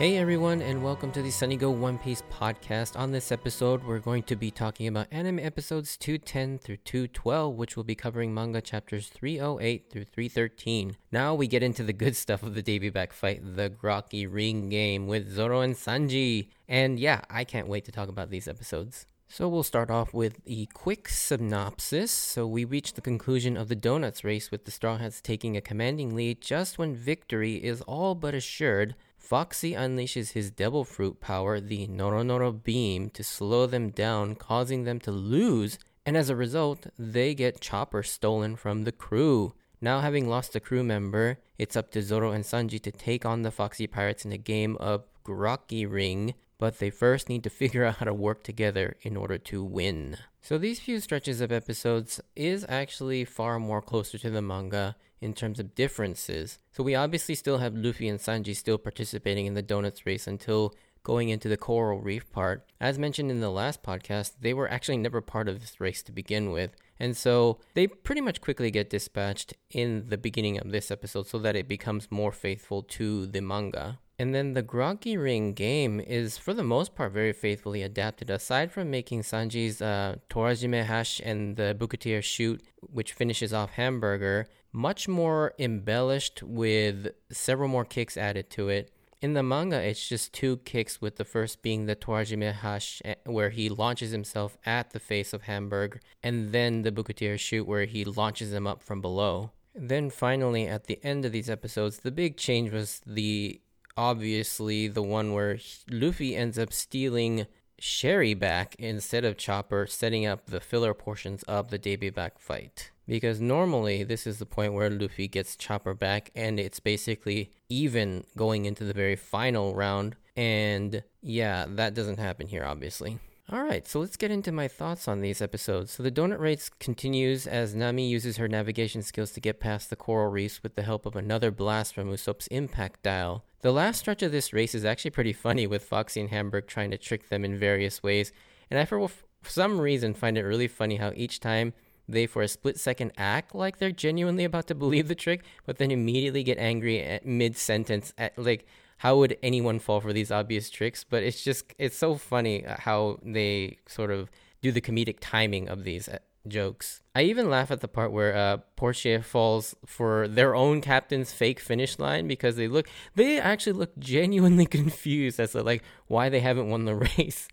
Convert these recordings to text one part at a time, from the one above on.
Hey everyone, and welcome to the Sunny Go One Piece podcast. On this episode, we're going to be talking about anime episodes 210 through 212, which will be covering manga chapters 308 through 313. Now we get into the good stuff of the Davy Back fight, the Groggy Ring game with Zoro and Sanji. And yeah, I can't wait to talk about these episodes. So we'll start off with a quick synopsis. So we reach the conclusion of the donuts race with the Straw Hats taking a commanding lead just when victory is all but assured. Foxy unleashes his devil fruit power, the Noronoro beam, to slow them down, causing them to lose, and as a result, they get Chopper stolen from the crew. Now, having lost a crew member, it's up to Zoro and Sanji to take on the Foxy Pirates in a game of Groggy Ring, but they first need to figure out how to work together in order to win. So, these few stretches of episodes is actually far more closer to the manga in terms of differences. So we obviously still have Luffy and Sanji still participating in the donuts race until going into the coral reef part. As mentioned in the last podcast, they were actually never part of this race to begin with. And so they pretty much quickly get dispatched in the beginning of this episode so that it becomes more faithful to the manga. And then the Groggy Ring game is, for the most part, very faithfully adapted. Aside from making Sanji's uh, Torajime hash and the Bouquetier shoot, which finishes off Hamburger, much more embellished with several more kicks added to it. In the manga, it's just two kicks, with the first being the Torajime Hash, eh, where he launches himself at the face of Hamburg, and then the Bouquetier shoot, where he launches him up from below. Then finally, at the end of these episodes, the big change was the obviously the one where Luffy ends up stealing Sherry back instead of Chopper, setting up the filler portions of the Davy Back fight. Because normally this is the point where Luffy gets Chopper back and it's basically even going into the very final round. And yeah, that doesn't happen here, obviously. All right, so let's get into my thoughts on these episodes. So the donut race continues as Nami uses her navigation skills to get past the coral reefs with the help of another blast from Usopp's impact dial. The last stretch of this race is actually pretty funny with Foxy and Hamburg trying to trick them in various ways, and I for some reason find it really funny how each time they for a split second act like they're genuinely about to believe the trick, but then immediately get angry at mid sentence at like how would anyone fall for these obvious tricks? But it's just it's so funny how they sort of do the comedic timing of these uh, jokes. I even laugh at the part where uh, Porche falls for their own captain's fake finish line because they look they actually look genuinely confused as to like why they haven't won the race.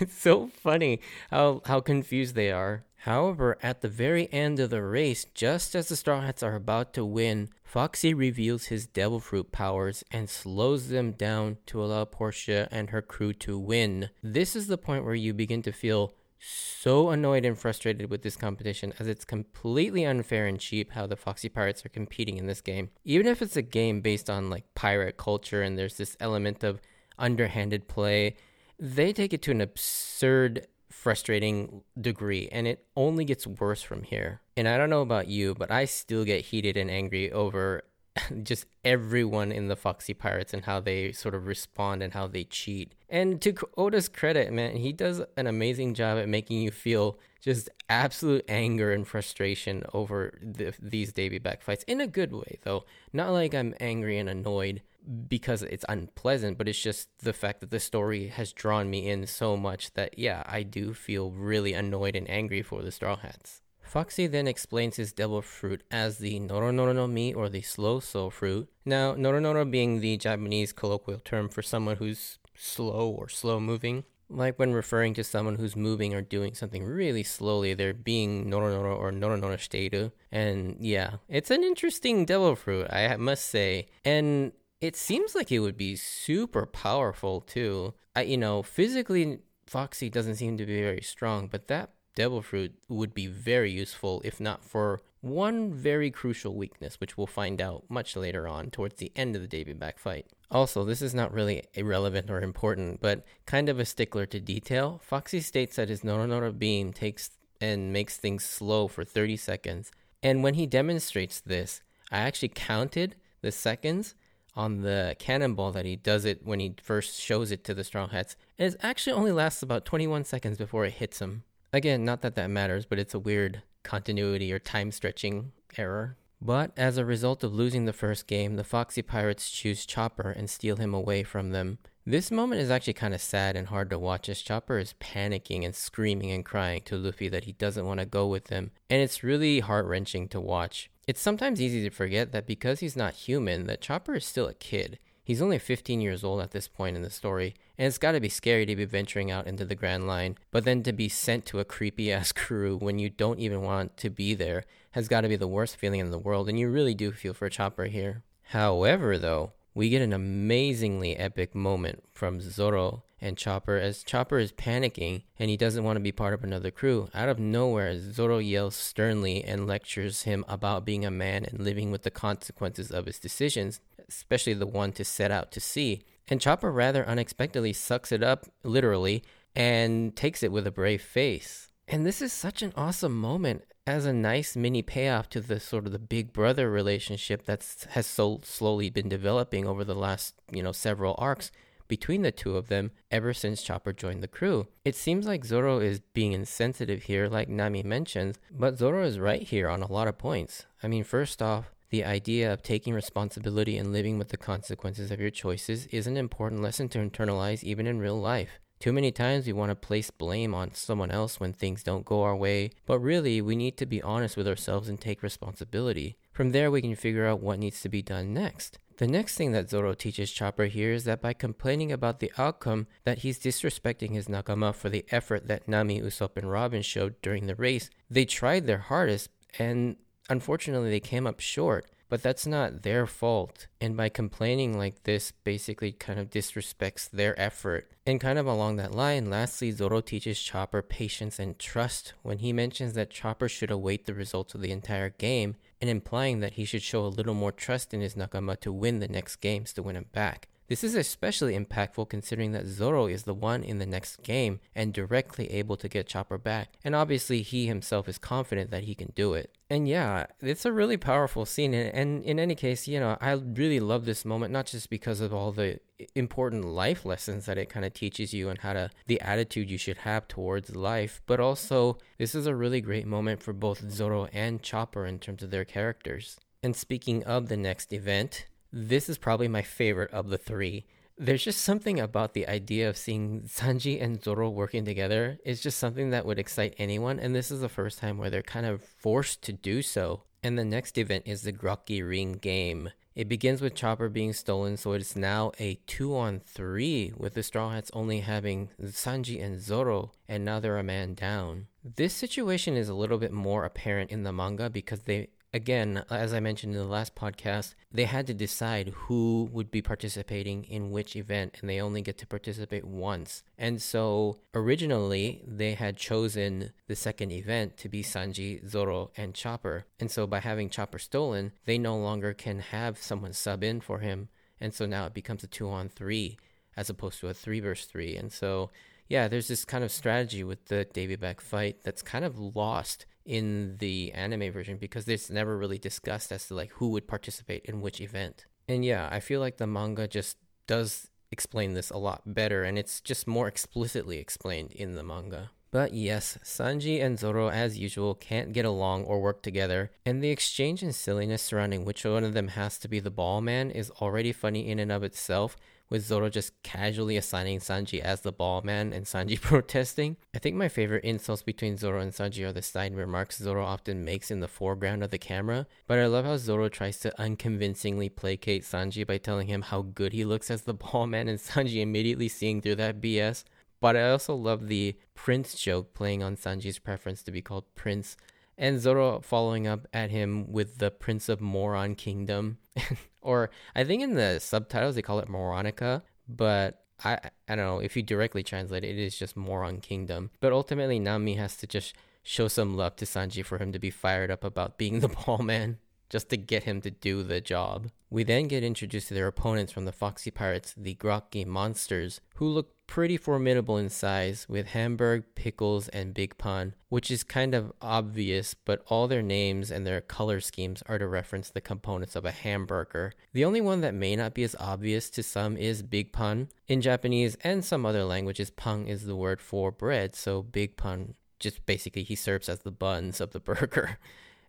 it's so funny how how confused they are. However, at the very end of the race, just as the Straw Hats are about to win, Foxy reveals his Devil Fruit powers and slows them down to allow Porche and her crew to win. This is the point where you begin to feel so annoyed and frustrated with this competition as it's completely unfair and cheap how the Foxy Pirates are competing in this game. Even if it's a game based on like pirate culture and there's this element of underhanded play, they take it to an absurd frustrating degree and it only gets worse from here. And I don't know about you, but I still get heated and angry over just everyone in the Foxy Pirates and how they sort of respond and how they cheat. And to Oda's credit, man, he does an amazing job at making you feel just absolute anger and frustration over the, these Davy Back fights in a good way, though. Not like I'm angry and annoyed because it's unpleasant, but it's just the fact that the story has drawn me in so much that, yeah, I do feel really annoyed and angry for the Straw Hats. Foxy then explains his devil fruit as the Noronoro no Mi or the slow soul fruit. Now, Noronoro being the Japanese colloquial term for someone who's slow or slow moving. Like when referring to someone who's moving or doing something really slowly, they're being noronoro or noronoro shiteiru. And yeah, it's an interesting devil fruit, I must say. And it seems like it would be super powerful too. I, you know, physically, Foxy doesn't seem to be very strong, but that devil fruit would be very useful if not for one very crucial weakness, which we'll find out much later on towards the end of the Davy Back fight. Also, this is not really irrelevant or important, but kind of a stickler to detail. Foxy states that his Noronoro beam takes and makes things slow for 30 seconds. And when he demonstrates this, I actually counted the seconds on the cannonball that he does it when he first shows it to the Straw Hats. And it actually only lasts about 21 seconds before it hits him. Again, not that that matters, but it's a weird continuity or time stretching error. But as a result of losing the first game, the Foxy Pirates choose Chopper and steal him away from them. This moment is actually kind of sad and hard to watch as Chopper is panicking and screaming and crying to Luffy that he doesn't want to go with them, and it's really heart wrenching to watch. It's sometimes easy to forget that because he's not human, that Chopper is still a kid. He's only 15 years old at this point in the story, and it's gotta be scary to be venturing out into the Grand Line, but then to be sent to a creepy ass crew when you don't even want to be there has gotta be the worst feeling in the world, and you really do feel for Chopper here. However, though, we get an amazingly epic moment from Zoro and Chopper as Chopper is panicking and he doesn't want to be part of another crew. Out of nowhere, Zoro yells sternly and lectures him about being a man and living with the consequences of his decisions, especially the one to set out to sea. And Chopper rather unexpectedly sucks it up, literally, and takes it with a brave face. And this is such an awesome moment as a nice mini payoff to the sort of the big brother relationship that's has so slowly been developing over the last you know several arcs between the two of them ever since Chopper joined the crew. It seems like Zoro is being insensitive here, like Nami mentions, but Zoro is right here on a lot of points. I mean, first off, the idea of taking responsibility and living with the consequences of your choices is an important lesson to internalize even in real life. Too many times we want to place blame on someone else when things don't go our way, but really we need to be honest with ourselves and take responsibility. From there, we can figure out what needs to be done next. The next thing that Zoro teaches Chopper here is that by complaining about the outcome, that he's disrespecting his nakama for the effort that Nami, Usopp, and Robin showed during the race. They tried their hardest, and unfortunately they came up short. But that's not their fault. And by complaining like this, basically kind of disrespects their effort. And kind of along that line, lastly, Zoro teaches Chopper patience and trust when he mentions that Chopper should await the results of the entire game, and implying that he should show a little more trust in his Nakama to win the next games to win him back. This is especially impactful considering that Zoro is the one in the next game and directly able to get Chopper back, and obviously he himself is confident that he can do it. And yeah, it's a really powerful scene, and in any case, you know, I really love this moment not just because of all the important life lessons that it kind of teaches you and how to the attitude you should have towards life, but also this is a really great moment for both Zoro and Chopper in terms of their characters. And speaking of the next event, this is probably my favorite of the three. There's just something about the idea of seeing Sanji and Zoro working together. It's just something that would excite anyone, and this is the first time where they're kind of forced to do so. And the next event is the Groggy Ring game. It begins with Chopper being stolen, so it's now a two on three, with the Straw Hats only having Sanji and Zoro, and now they're a man down. This situation is a little bit more apparent in the manga because they again, as I mentioned in the last podcast, they had to decide who would be participating in which event, and they only get to participate once. And so originally, they had chosen the second event to be Sanji, Zoro, and Chopper. And so by having Chopper stolen, they no longer can have someone sub in for him. And so now it becomes a two on three as opposed to a three versus three. And so, yeah, there's this kind of strategy with the Davy Back fight that's kind of lost in the anime version because it's never really discussed as to like who would participate in which event. And yeah, I feel like the manga just does explain this a lot better and it's just more explicitly explained in the manga. But yes, Sanji and Zoro, as usual, can't get along or work together, and the exchange and silliness surrounding which one of them has to be the ball man is already funny in and of itself, with Zoro just casually assigning Sanji as the ball man and Sanji protesting. I think my favorite insults between Zoro and Sanji are the side remarks Zoro often makes in the foreground of the camera, but I love how Zoro tries to unconvincingly placate Sanji by telling him how good he looks as the ball man and Sanji immediately seeing through that BS. But I also love the Prince joke playing on Sanji's preference to be called Prince and Zoro following up at him with the Prince of Moron Kingdom. or I think in the subtitles they call it Moronica, but I I don't know if you directly translate it, it is just Moron Kingdom. But ultimately, Nami has to just show some love to Sanji for him to be fired up about being the ball man, just to get him to do the job. We then get introduced to their opponents from the Foxy Pirates, the Grocky Monsters, who look pretty formidable in size with Hamburg, Pickles, and Big Pan, which is kind of obvious, but all their names and their color schemes are to reference the components of a hamburger. The only one that may not be as obvious to some is Big Pan. In Japanese and some other languages, pun is the word for bread, so Big Pan just basically he serves as the buns of the burger.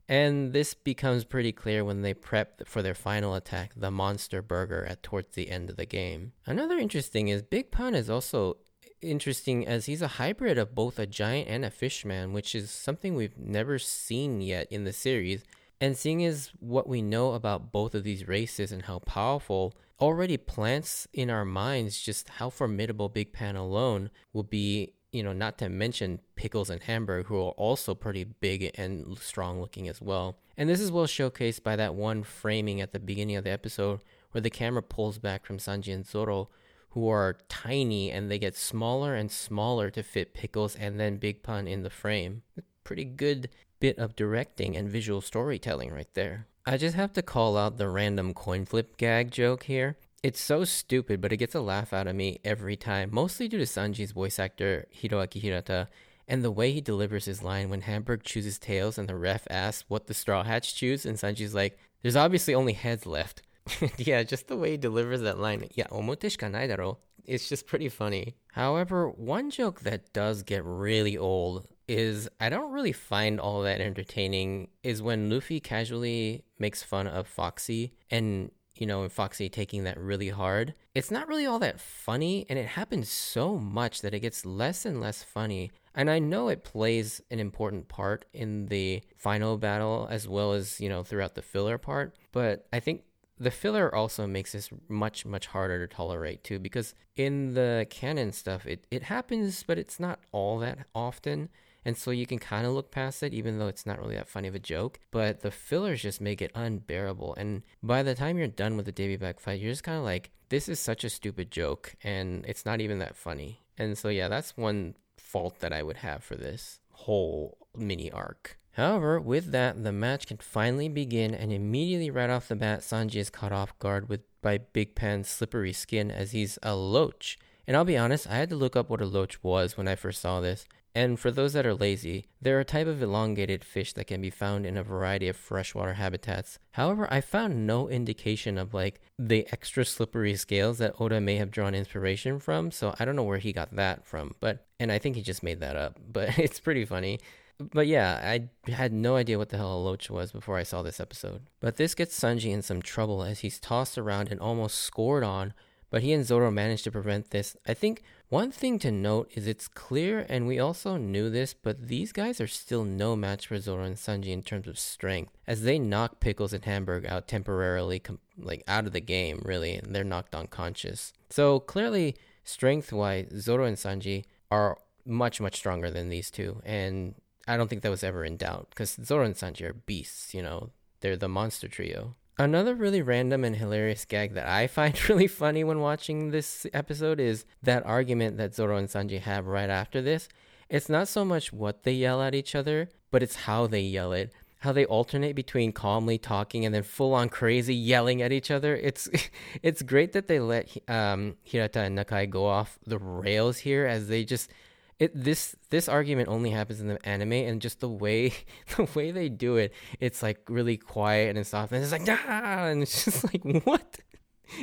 And this becomes pretty clear when they prep for their final attack, the Monster Burger, at towards the end of the game. Another interesting is Big Pun is also interesting as he's a hybrid of both a giant and a fishman, which is something we've never seen yet in the series. And seeing as what we know about both of these races and how powerful, already plants in our minds just how formidable Big Pan alone will be. You know, not to mention Pickles and Hamburg, who are also pretty big and strong looking as well. And this is well showcased by that one framing at the beginning of the episode where the camera pulls back from Sanji and Zoro, who are tiny and they get smaller and smaller to fit Pickles and then Big Pan in the frame. Pretty good bit of directing and visual storytelling right there. I just have to call out the random coin flip gag joke here. It's so stupid, but it gets a laugh out of me every time, mostly due to Sanji's voice actor Hiroaki Hirata and the way he delivers his line when Hamburg chooses tails and the ref asks what the Straw Hats choose, and Sanji's like, There's obviously only heads left. yeah, just the way he delivers that line. Yeah, omote shikanai daro. It's just pretty funny. However, one joke that does get really old is I don't really find all that entertaining is when Luffy casually makes fun of Foxy and you know, Foxy taking that really hard. It's not really all that funny, and it happens so much that it gets less and less funny. And I know it plays an important part in the final battle as well as, you know, throughout the filler part, but I think the filler also makes this much much harder to tolerate too because in the canon stuff it, it happens but it's not all that often and so you can kind of look past it even though it's not really that funny of a joke but the fillers just make it unbearable and by the time you're done with the Davy Back fight you're just kind of like this is such a stupid joke and it's not even that funny and so yeah that's one fault that I would have for this whole mini arc However, with that, the match can finally begin, and immediately right off the bat, Sanji is caught off guard with by Big Pan's slippery skin as he's a loach. And I'll be honest, I had to look up what a loach was when I first saw this. And for those that are lazy, they're a type of elongated fish that can be found in a variety of freshwater habitats. However, I found no indication of like the extra slippery scales that Oda may have drawn inspiration from, so I don't know where he got that from. But and I think he just made that up, but it's pretty funny. But yeah, I had no idea what the hell a loach was before I saw this episode. But this gets Sanji in some trouble as he's tossed around and almost scored on, but he and Zoro managed to prevent this. I think one thing to note is it's clear, and we also knew this, but these guys are still no match for Zoro and Sanji in terms of strength, as they knock Pickles and Hamburg out temporarily, like out of the game, really, and they're knocked unconscious. So clearly, strength wise, Zoro and Sanji are much, much stronger than these two, and I don't think that was ever in doubt because Zoro and Sanji are beasts, you know, they're the monster trio. Another really random and hilarious gag that I find really funny when watching this episode is that argument that Zoro and Sanji have right after this. It's not so much what they yell at each other, but it's how they yell it. How they alternate between calmly talking and then full on crazy yelling at each other. It's it's great that they let um, Hirata and Nakai go off the rails here as they just it this this argument only happens in the anime and just the way the way they do it it's like really quiet and soft and it's like ah and it's just like what?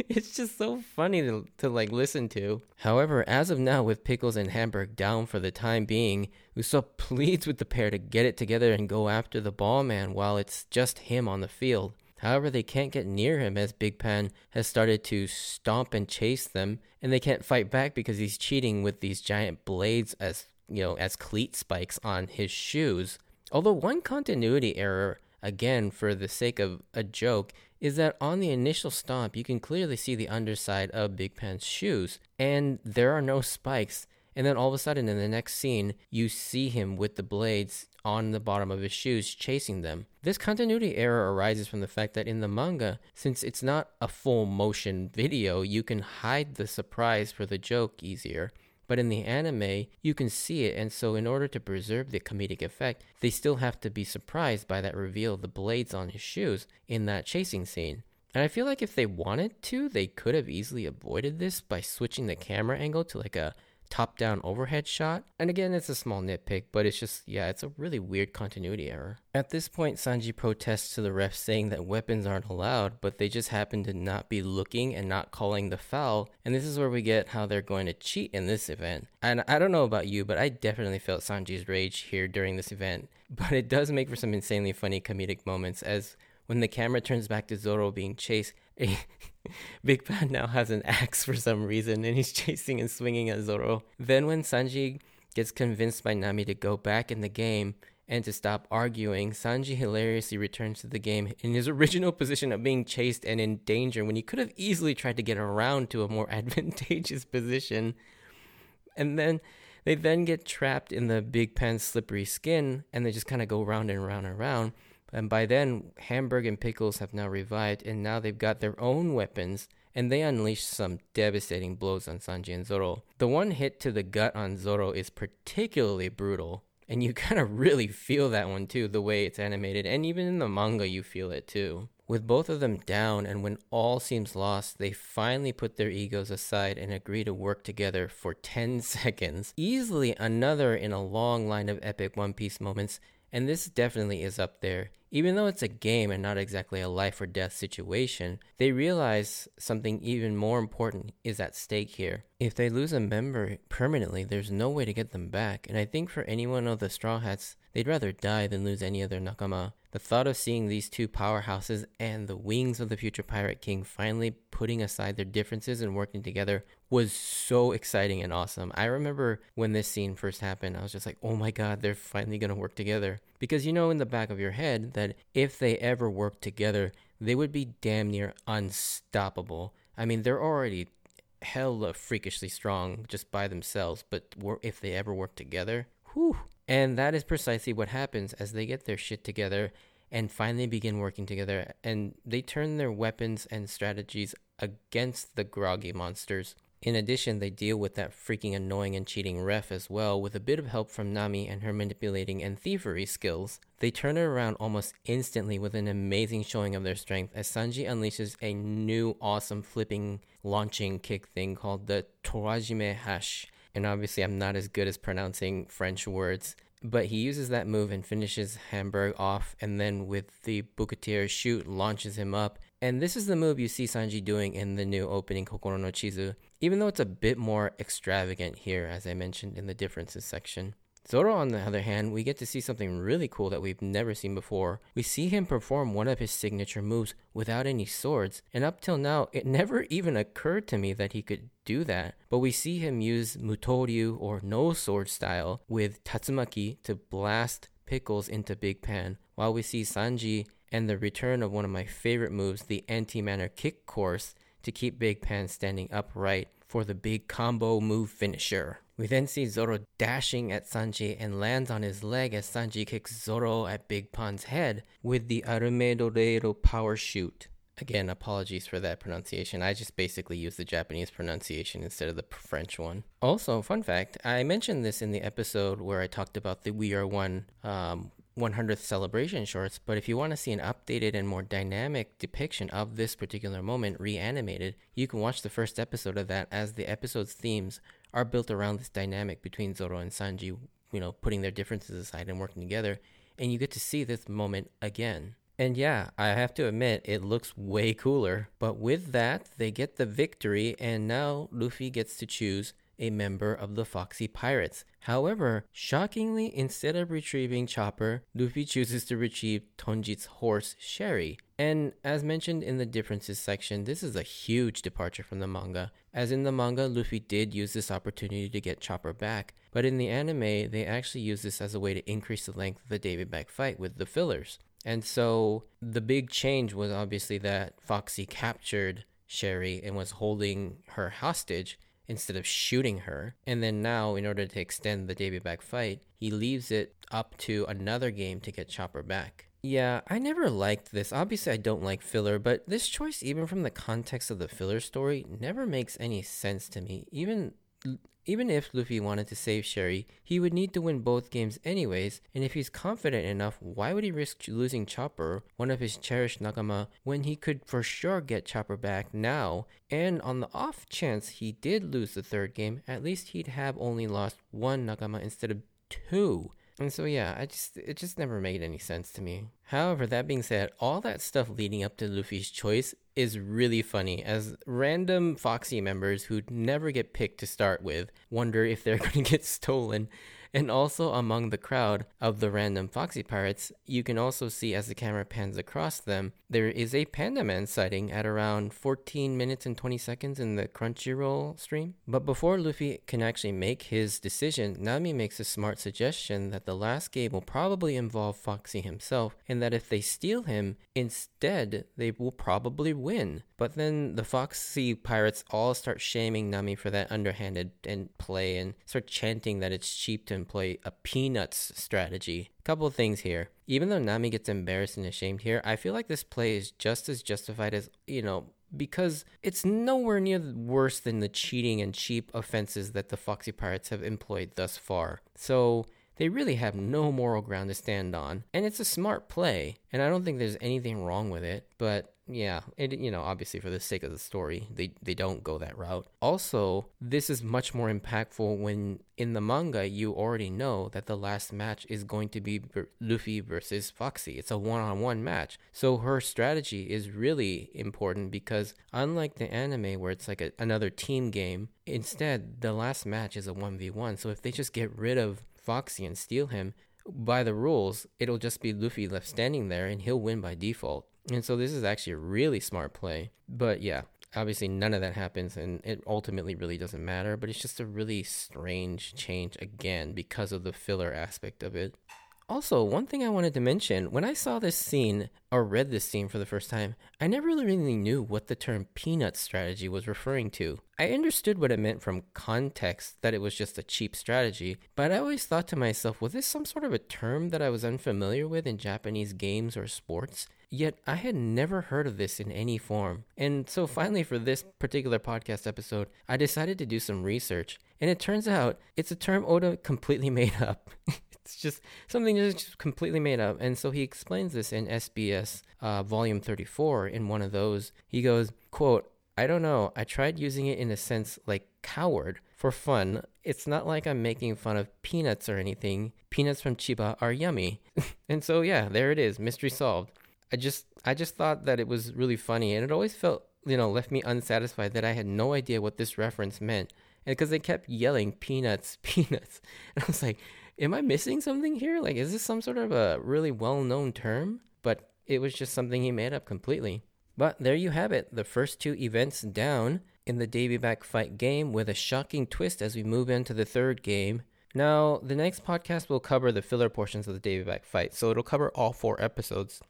It's just so funny to, to like listen to. However as of now with pickles and hamburg down for the time being usopp pleads with the pair to get it together and go after the ball man while it's just him on the field However, they can't get near him as Big Pan has started to stomp and chase them, and they can't fight back because he's cheating with these giant blades as you know as cleat spikes on his shoes. Although one continuity error, again for the sake of a joke, is that on the initial stomp you can clearly see the underside of Big Pan's shoes, and there are no spikes. And then all of a sudden, in the next scene, you see him with the blades on the bottom of his shoes chasing them. This continuity error arises from the fact that in the manga, since it's not a full motion video, you can hide the surprise for the joke easier. But in the anime, you can see it, and so in order to preserve the comedic effect, they still have to be surprised by that reveal of the blades on his shoes in that chasing scene. And I feel like if they wanted to, they could have easily avoided this by switching the camera angle to like a top down overhead shot. And again, it's a small nitpick, but it's just, yeah, it's a really weird continuity error. At this point, Sanji protests to the refs saying that weapons aren't allowed, but they just happen to not be looking and not calling the foul. And this is where we get how they're going to cheat in this event. And I don't know about you, but I definitely felt Sanji's rage here during this event. But it does make for some insanely funny comedic moments as when the camera turns back to Zoro being chased, Big Pan now has an axe for some reason and he's chasing and swinging at Zoro. Then, when Sanji gets convinced by Nami to go back in the game and to stop arguing, Sanji hilariously returns to the game in his original position of being chased and in danger when he could have easily tried to get around to a more advantageous position. And then they then get trapped in the Big Pan's slippery skin and they just kind of go round and round and round. And by then, Hamburg and Pickles have now revived, and now they've got their own weapons, and they unleash some devastating blows on Sanji and Zoro. The one hit to the gut on Zoro is particularly brutal, and you kind of really feel that one too, the way it's animated, and even in the manga, you feel it too. With both of them down, and when all seems lost, they finally put their egos aside and agree to work together for 10 seconds. Easily another in a long line of epic One Piece moments, and this definitely is up there. Even though it's a game and not exactly a life or death situation, they realize something even more important is at stake here. If they lose a member permanently, there's no way to get them back, and I think for anyone of the Straw Hats, they'd rather die than lose any other Nakama. The thought of seeing these two powerhouses and the wings of the future Pirate King finally putting aside their differences and working together was so exciting and awesome. I remember when this scene first happened, I was just like, oh my god, they're finally gonna work together. Because you know in the back of your head that if they ever worked together, they would be damn near unstoppable. I mean, they're already hella freakishly strong just by themselves, but if they ever work together, whew, and that is precisely what happens as they get their shit together and finally begin working together. And they turn their weapons and strategies against the groggy monsters. In addition, they deal with that freaking annoying and cheating ref as well, with a bit of help from Nami and her manipulating and thievery skills. They turn it around almost instantly with an amazing showing of their strength as Sanji unleashes a new awesome flipping launching kick thing called the Torajime Hash and obviously I'm not as good as pronouncing French words. But he uses that move and finishes Hamburg off, and then with the Bouquetier shoot, launches him up. And this is the move you see Sanji doing in the new opening Kokoro no Chizu, even though it's a bit more extravagant here, as I mentioned in the differences section. Zoro, on the other hand, we get to see something really cool that we've never seen before. We see him perform one of his signature moves without any swords, and up till now, it never even occurred to me that he could do that. But we see him use Mutoryu or no sword style with Tatsumaki to blast Pickles into Big Pan, while we see Sanji and the return of one of my favorite moves, the anti-manner kick course, to keep Big Pan standing upright for the big combo move finisher. We then see Zoro dashing at Sanji and lands on his leg as Sanji kicks Zoro at Big Pan's head with the Armedorero power shoot. Again, apologies for that pronunciation. I just basically use the Japanese pronunciation instead of the French one. Also, fun fact I mentioned this in the episode where I talked about the We Are One um, 100th celebration shorts, but if you want to see an updated and more dynamic depiction of this particular moment reanimated, you can watch the first episode of that as the episode's themes are built around this dynamic between Zoro and Sanji, you know, putting their differences aside and working together, and you get to see this moment again. And yeah, I have to admit, it looks way cooler. But with that, they get the victory, and now Luffy gets to choose a member of the Foxy Pirates. However, shockingly, instead of retrieving Chopper, Luffy chooses to retrieve Tonjit's horse, Sherry. And as mentioned in the differences section, this is a huge departure from the manga. As in the manga, Luffy did use this opportunity to get Chopper back, but in the anime, they actually use this as a way to increase the length of the Davy back fight with the fillers. And so the big change was obviously that Foxy captured Sherry and was holding her hostage, instead of shooting her. And then now, in order to extend the Davy back fight, he leaves it up to another game to get Chopper back. Yeah, I never liked this. Obviously, I don't like filler, but this choice, even from the context of the filler story, never makes any sense to me. Even even if Luffy wanted to save Sherry, he would need to win both games anyways, and if he's confident enough, why would he risk losing Chopper, one of his cherished nakama, when he could for sure get Chopper back now? And on the off chance he did lose the third game, at least he'd have only lost one nakama instead of two. And so yeah, I just it just never made any sense to me. However, that being said, all that stuff leading up to Luffy's choice is really funny as random Foxy members who'd never get picked to start with wonder if they're going to get stolen and also among the crowd of the random Foxy Pirates, you can also see as the camera pans across them, there is a Panda Man sighting at around 14 minutes and 20 seconds in the Crunchyroll stream. But before Luffy can actually make his decision, Nami makes a smart suggestion that the last game will probably involve Foxy himself, and that if they steal him, instead they will probably win. But then the Foxy pirates all start shaming Nami for that underhanded and play and start chanting that it's cheap to employ a peanuts strategy. Couple things here. Even though Nami gets embarrassed and ashamed here, I feel like this play is just as justified as, you know, because it's nowhere near worse than the cheating and cheap offenses that the Foxy Pirates have employed thus far. So they really have no moral ground to stand on. And it's a smart play, and I don't think there's anything wrong with it, but yeah, it you know, obviously for the sake of the story, they they don't go that route. Also, this is much more impactful when in the manga you already know that the last match is going to be Luffy versus Foxy. It's a one-on-one match. So her strategy is really important because unlike the anime where it's like a, another team game, instead the last match is a 1v1. So if they just get rid of Foxy and steal him, by the rules, it'll just be Luffy left standing there and he'll win by default. And so this is actually a really smart play. But yeah, obviously none of that happens and it ultimately really doesn't matter, but it's just a really strange change again because of the filler aspect of it. Also, one thing I wanted to mention when I saw this scene or read this scene for the first time, I never really knew what the term peanut strategy was referring to. I understood what it meant from context that it was just a cheap strategy, but I always thought to myself, was this some sort of a term that I was unfamiliar with in Japanese games or sports? Yet I had never heard of this in any form. And so finally, for this particular podcast episode, I decided to do some research. And it turns out it's a term Oda completely made up. It's just something that's just completely made up. And so he explains this in SBS uh, volume 34 in one of those. He goes, quote, I don't know. I tried using it in a sense like coward for fun. It's not like I'm making fun of peanuts or anything. Peanuts from Chiba are yummy. and so yeah, there it is. Mystery solved. I just I just thought that it was really funny and it always felt, you know, left me unsatisfied that I had no idea what this reference meant. And because they kept yelling peanuts, peanuts. And I was like, am I missing something here? Like is this some sort of a really well-known term? But it was just something he made up completely. But there you have it, the first two events down in the Davy Back fight game with a shocking twist as we move into the third game. Now, the next podcast will cover the filler portions of the Davy Back fight, so it'll cover all four episodes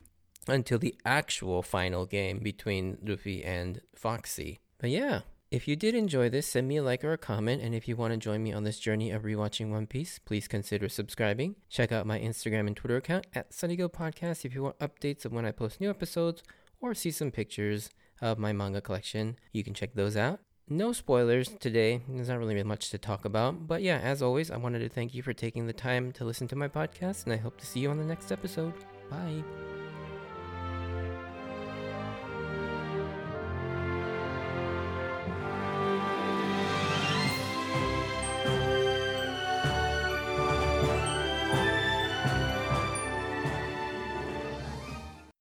until the actual final game between Luffy and Foxy. But yeah, if you did enjoy this, send me a like or a comment, and if you want to join me on this journey of rewatching One Piece, please consider subscribing. Check out my Instagram and Twitter account at SunnyGo Podcast if you want updates of when I post new episodes or see some pictures of my manga collection. You can check those out. No spoilers today. There's not really much to talk about. But yeah, as always, I wanted to thank you for taking the time to listen to my podcast, and I hope to see you on the next episode. Bye.